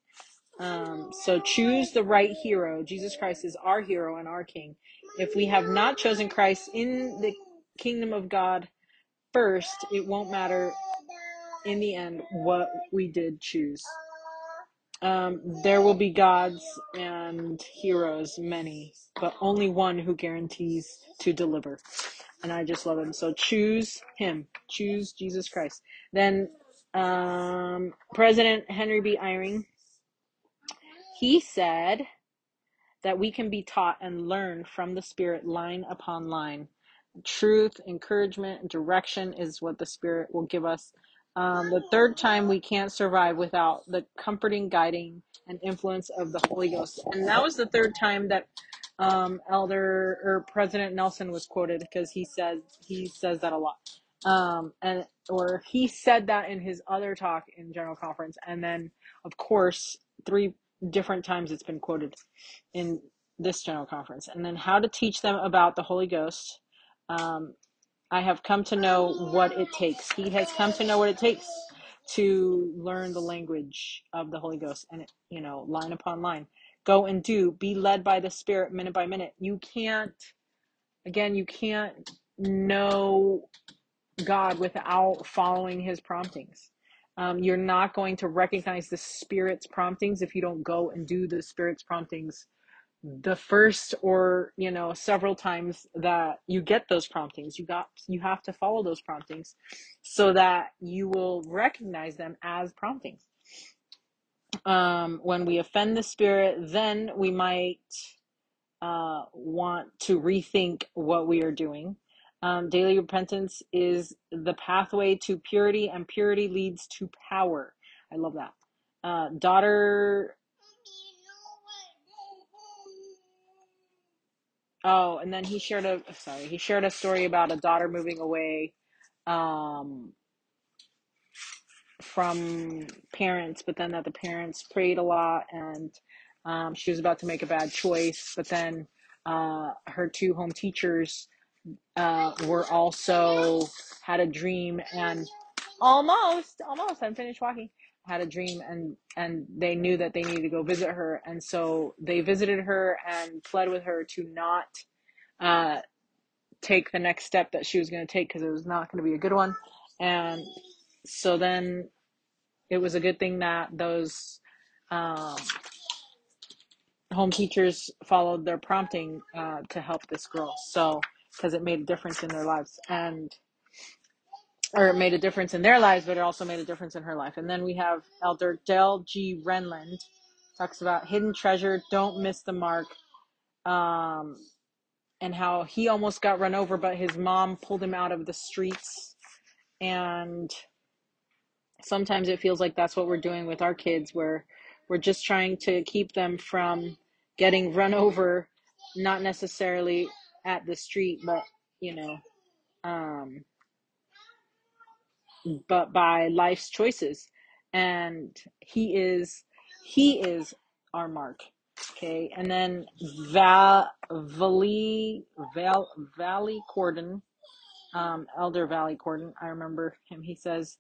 Um, so choose the right hero. Jesus Christ is our hero and our king. If we have not chosen Christ in the kingdom of God first, it won't matter in the end what we did choose. Um, there will be gods and heroes, many, but only one who guarantees to deliver. And I just love him. So choose him. Choose Jesus Christ. Then um, President Henry B. Eyring, he said that we can be taught and learn from the Spirit line upon line. Truth, encouragement, and direction is what the Spirit will give us. Um, the third time we can't survive without the comforting, guiding, and influence of the Holy Ghost. And that was the third time that um, Elder or President Nelson was quoted because he says he says that a lot. Um, and or he said that in his other talk in General Conference, and then of course three different times it's been quoted in this General Conference. And then how to teach them about the Holy Ghost. Um, I have come to know what it takes. He has come to know what it takes to learn the language of the Holy Ghost and, you know, line upon line. Go and do, be led by the Spirit minute by minute. You can't, again, you can't know God without following his promptings. Um, you're not going to recognize the Spirit's promptings if you don't go and do the Spirit's promptings the first or you know several times that you get those promptings you got you have to follow those promptings so that you will recognize them as promptings um, when we offend the spirit then we might uh, want to rethink what we are doing. Um, daily repentance is the pathway to purity and purity leads to power. I love that. Uh, daughter Oh, and then he shared a sorry, he shared a story about a daughter moving away um, from parents, but then that the parents prayed a lot and um, she was about to make a bad choice, but then uh, her two home teachers uh, were also had a dream and almost almost I'm finished walking had a dream and and they knew that they needed to go visit her and so they visited her and pled with her to not uh, take the next step that she was going to take because it was not going to be a good one. And so then it was a good thing that those um, home teachers followed their prompting uh, to help this girl. So, because it made a difference in their lives. And or it made a difference in their lives, but it also made a difference in her life. And then we have Elder Dale G. Renlund talks about hidden treasure, don't miss the mark. Um, and how he almost got run over, but his mom pulled him out of the streets. And sometimes it feels like that's what we're doing with our kids, where we're just trying to keep them from getting run <laughs> over, not necessarily at the street, but, you know, um, but by life's choices. And he is, he is our mark. Okay, and then Val Valley Val Valley Cordón, um, Elder Valley Cordón. I remember him. He says,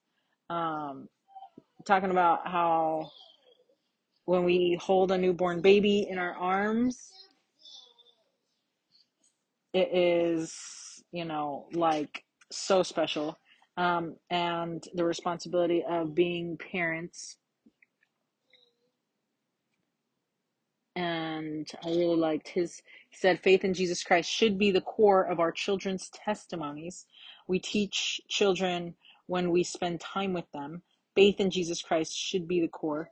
um, talking about how when we hold a newborn baby in our arms, it is, you know, like so special. Um, and the responsibility of being parents. And I really liked his, he said, faith in Jesus Christ should be the core of our children's testimonies. We teach children when we spend time with them. Faith in Jesus Christ should be the core.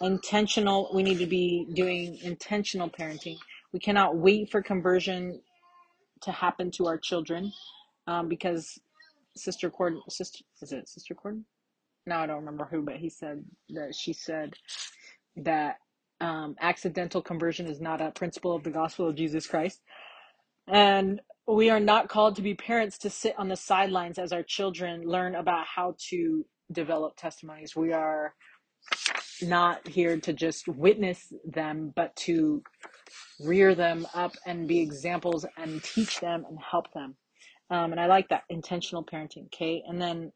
Intentional, we need to be doing intentional parenting. We cannot wait for conversion to happen to our children um, because Sister Cord, sister, is it Sister Cord? No, I don't remember who, but he said that she said that um, accidental conversion is not a principle of the gospel of Jesus Christ. And we are not called to be parents to sit on the sidelines as our children learn about how to develop testimonies. We are not here to just witness them, but to rear them up and be examples and teach them and help them. Um, and I like that intentional parenting. Okay. And then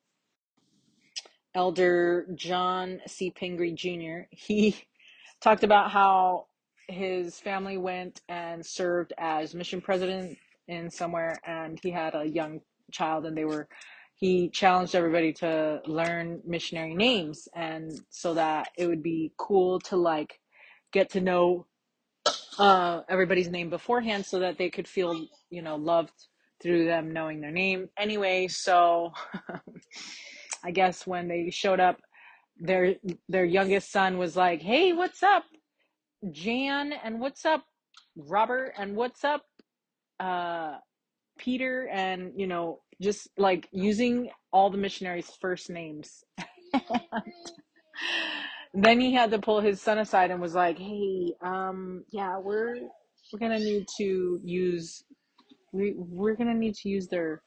Elder John C. Pingree Jr., he talked about how his family went and served as mission president in somewhere and he had a young child and they were he challenged everybody to learn missionary names. And so that it would be cool to like get to know uh, everybody's name beforehand so that they could feel you know loved through them knowing their name. Anyway so <laughs> i guess when they showed up their their youngest son was like hey what's up jan and what's up robert and what's up uh peter and you know just like using all the missionaries first names. <laughs> Then he had to pull his son aside and was like hey um yeah we're we're gonna need to use we we're gonna need to use their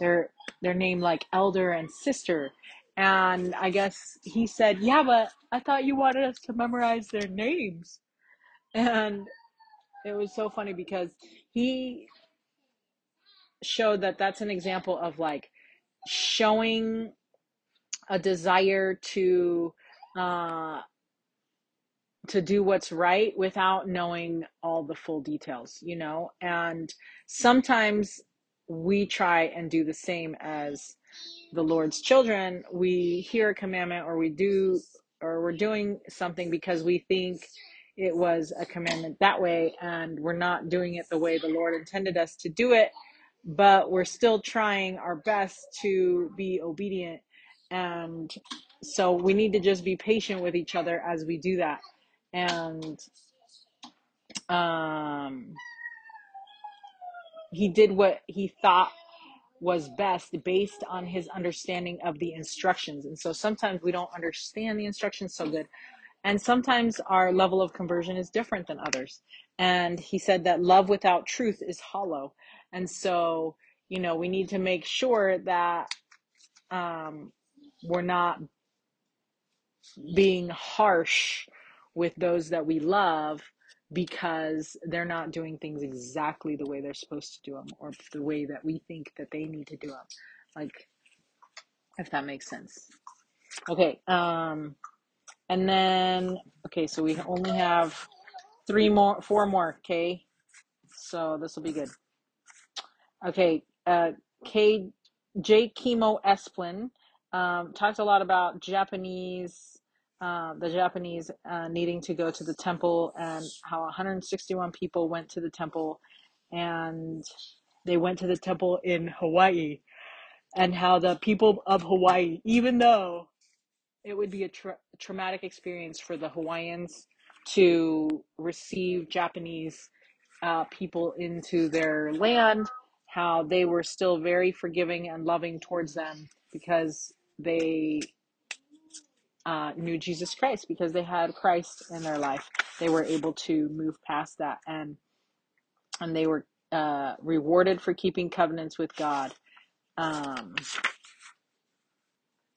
their their name like elder and sister. And i guess he said yeah but i thought you wanted us to memorize their names. And it was so funny because he showed that that's an example of like showing a desire to uh to do what's right without knowing all the full details you know? And sometimes we try and do the same as the Lord's children, we hear a commandment or we do or we're doing something because we think it was a commandment that way and we're not doing it the way the Lord intended us to do it, but we're still trying our best to be obedient. And so we need to just be patient with each other as we do that. And um, he did what he thought was best based on his understanding of the instructions. And so sometimes we don't understand the instructions so good. And sometimes our level of conversion is different than others. And he said that love without truth is hollow. And so, you know, we need to make sure that um, we're not being harsh with those that we love because they're not doing things exactly the way they're supposed to do them or the way that we think that they need to do them like if that makes sense. Okay um and then okay so we only have three more four more okay? So this will be good Okay, uh, K. J. Chemo Esplin um, talked a lot about Japanese, uh, the Japanese uh, needing to go to the temple and how 161 people went to the temple and they went to the temple in Hawaii and how the people of Hawaii, even though it would be a tra- traumatic experience for the Hawaiians to receive Japanese uh, people into their land, how they were still very forgiving and loving towards them because they uh, knew Jesus Christ, because they had Christ in their life. They were able to move past that, and and they were uh, rewarded for keeping covenants with God. Um,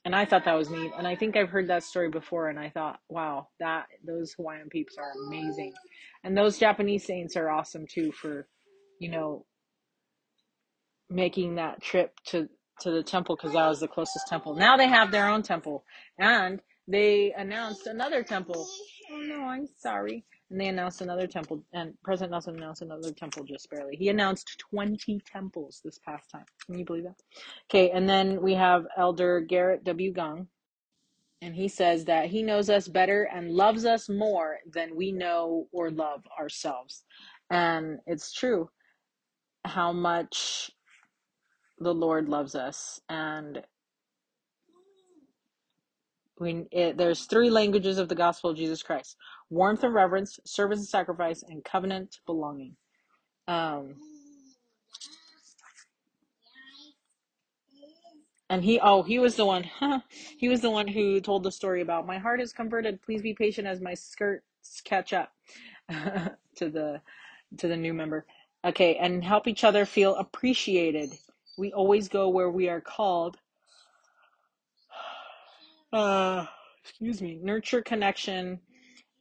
and I thought that was neat. And I think I've heard that story before, and I thought, wow, that those Hawaiian peeps are amazing, and those Japanese saints are awesome too for, you know, making that trip to to the temple because that was the closest temple. Now they have their own temple, and they announced another temple. Oh no, I'm sorry. And they announced another temple, and President Nelson announced another temple just barely. He announced 20 temples this past time. Can you believe that? Okay, and then we have Elder Gerrit W. Gong, and he says that he knows us better and loves us more than we know or love ourselves. And it's true how much the Lord loves us. And we, it, there's three languages of the gospel of Jesus Christ warmth and reverence, service and sacrifice, and covenant belonging. Um, And he, oh, he was the one, huh? He was the one who told the story about my heart is converted. Please be patient as my skirts catch up <laughs> to the to the new member. Okay, and help each other feel appreciated. We always go where we are called. Uh, excuse me. Nurture connection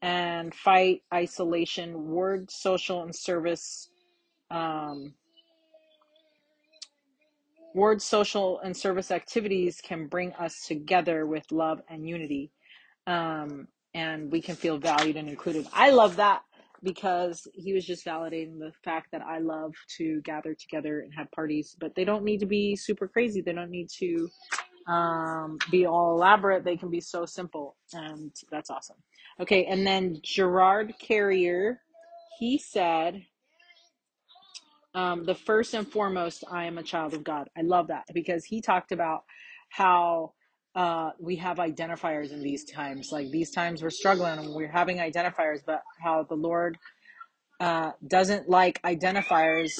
and fight isolation. Word, social, and service. Um, word, social, and service activities can bring us together with love and unity um, and we can feel valued and included. I love that because he was just validating the fact that I love to gather together and have parties, but they don't need to be super crazy. They don't need to um, be all elaborate. They can be so simple, and that's awesome. Okay, and then Gerard Carrier, he said, um, the first and foremost, I am a child of God. I love that because he talked about how uh, we have identifiers in these times. Like these times we're struggling and we're having identifiers, but how the Lord uh, doesn't like identifiers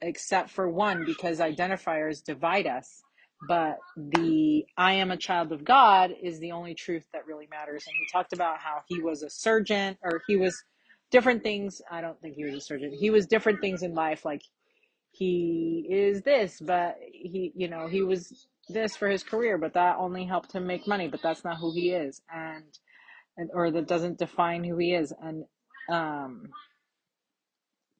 except for one because identifiers divide us. But the I am a child of God is the only truth that really matters. And he talked about how he was a surgeon or he was different things. I don't think he was a surgeon. He was different things in life. Like he is this, but he, you know, he was this for his career, but that only helped him make money, but that's not who he is. And, and or that doesn't define who he is. And, um,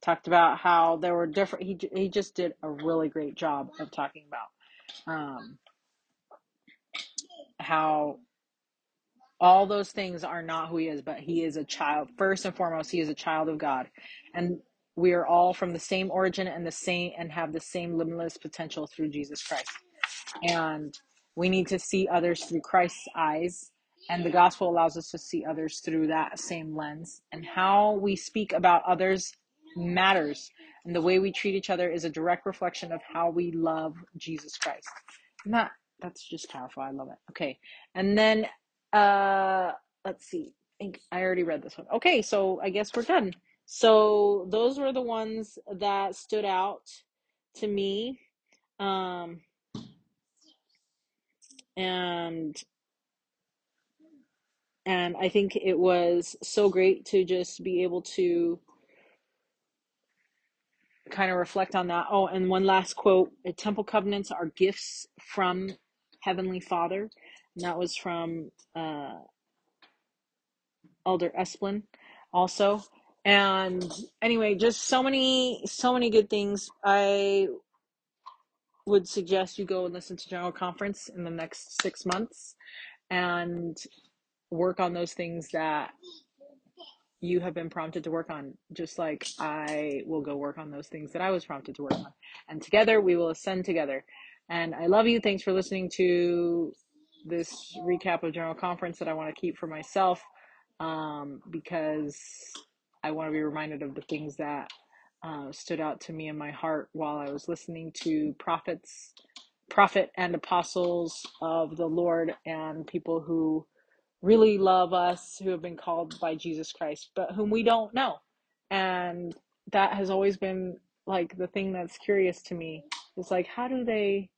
talked about how there were different, he, he just did a really great job of talking about, um, how all those things are not who he is, but he is a child. First and foremost, he is a child of God. And we are all from the same origin and the same and have the same limitless potential through Jesus Christ. And we need to see others through Christ's eyes. And the gospel allows us to see others through that same lens. And how we speak about others matters. And the way we treat each other is a direct reflection of how we love Jesus Christ. And that that's just powerful. I love it. Okay. And then uh let's see. I think I already read this one. Okay, so I guess we're done. So those were the ones that stood out to me. Um and and I think it was so great to just be able to kind of reflect on that. Oh, and one last quote: "Temple covenants are gifts from Heavenly Father," and that was from uh, Elder Esplin, also. And anyway, just so many, so many good things. I would suggest you go and listen to General Conference in the next six months and work on those things that you have been prompted to work on, just like I will go work on those things that I was prompted to work on. And together we will ascend together. And I love you. Thanks for listening to this recap of General Conference that I want to keep for myself um, because I want to be reminded of the things that uh, stood out to me in my heart while I was listening to prophets, prophet and apostles of the Lord and people who really love us who have been called by Jesus Christ, but whom we don't know. And that has always been like the thing that's curious to me. It's like how do they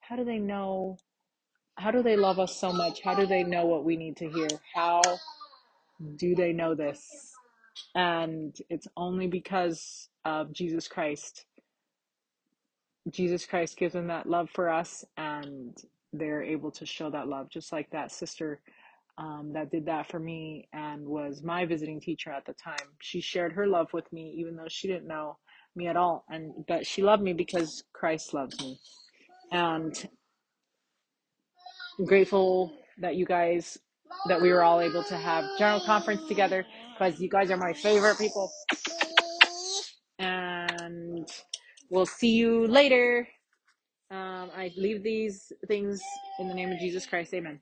how do they know how do they love us so much? How do they know what we need to hear? How do they know this? And it's only because of Jesus Christ. Jesus Christ gives them that love for us and they're able to show that love just like that sister um, that did that for me and was my visiting teacher at the time. She shared her love with me, even though she didn't know me at all. And but she loved me because Christ loves me. And I'm grateful that you guys that we were all able to have general conference together because you guys are my favorite people. We'll see you later. Um, I leave these things in the name of Jesus Christ. Amen.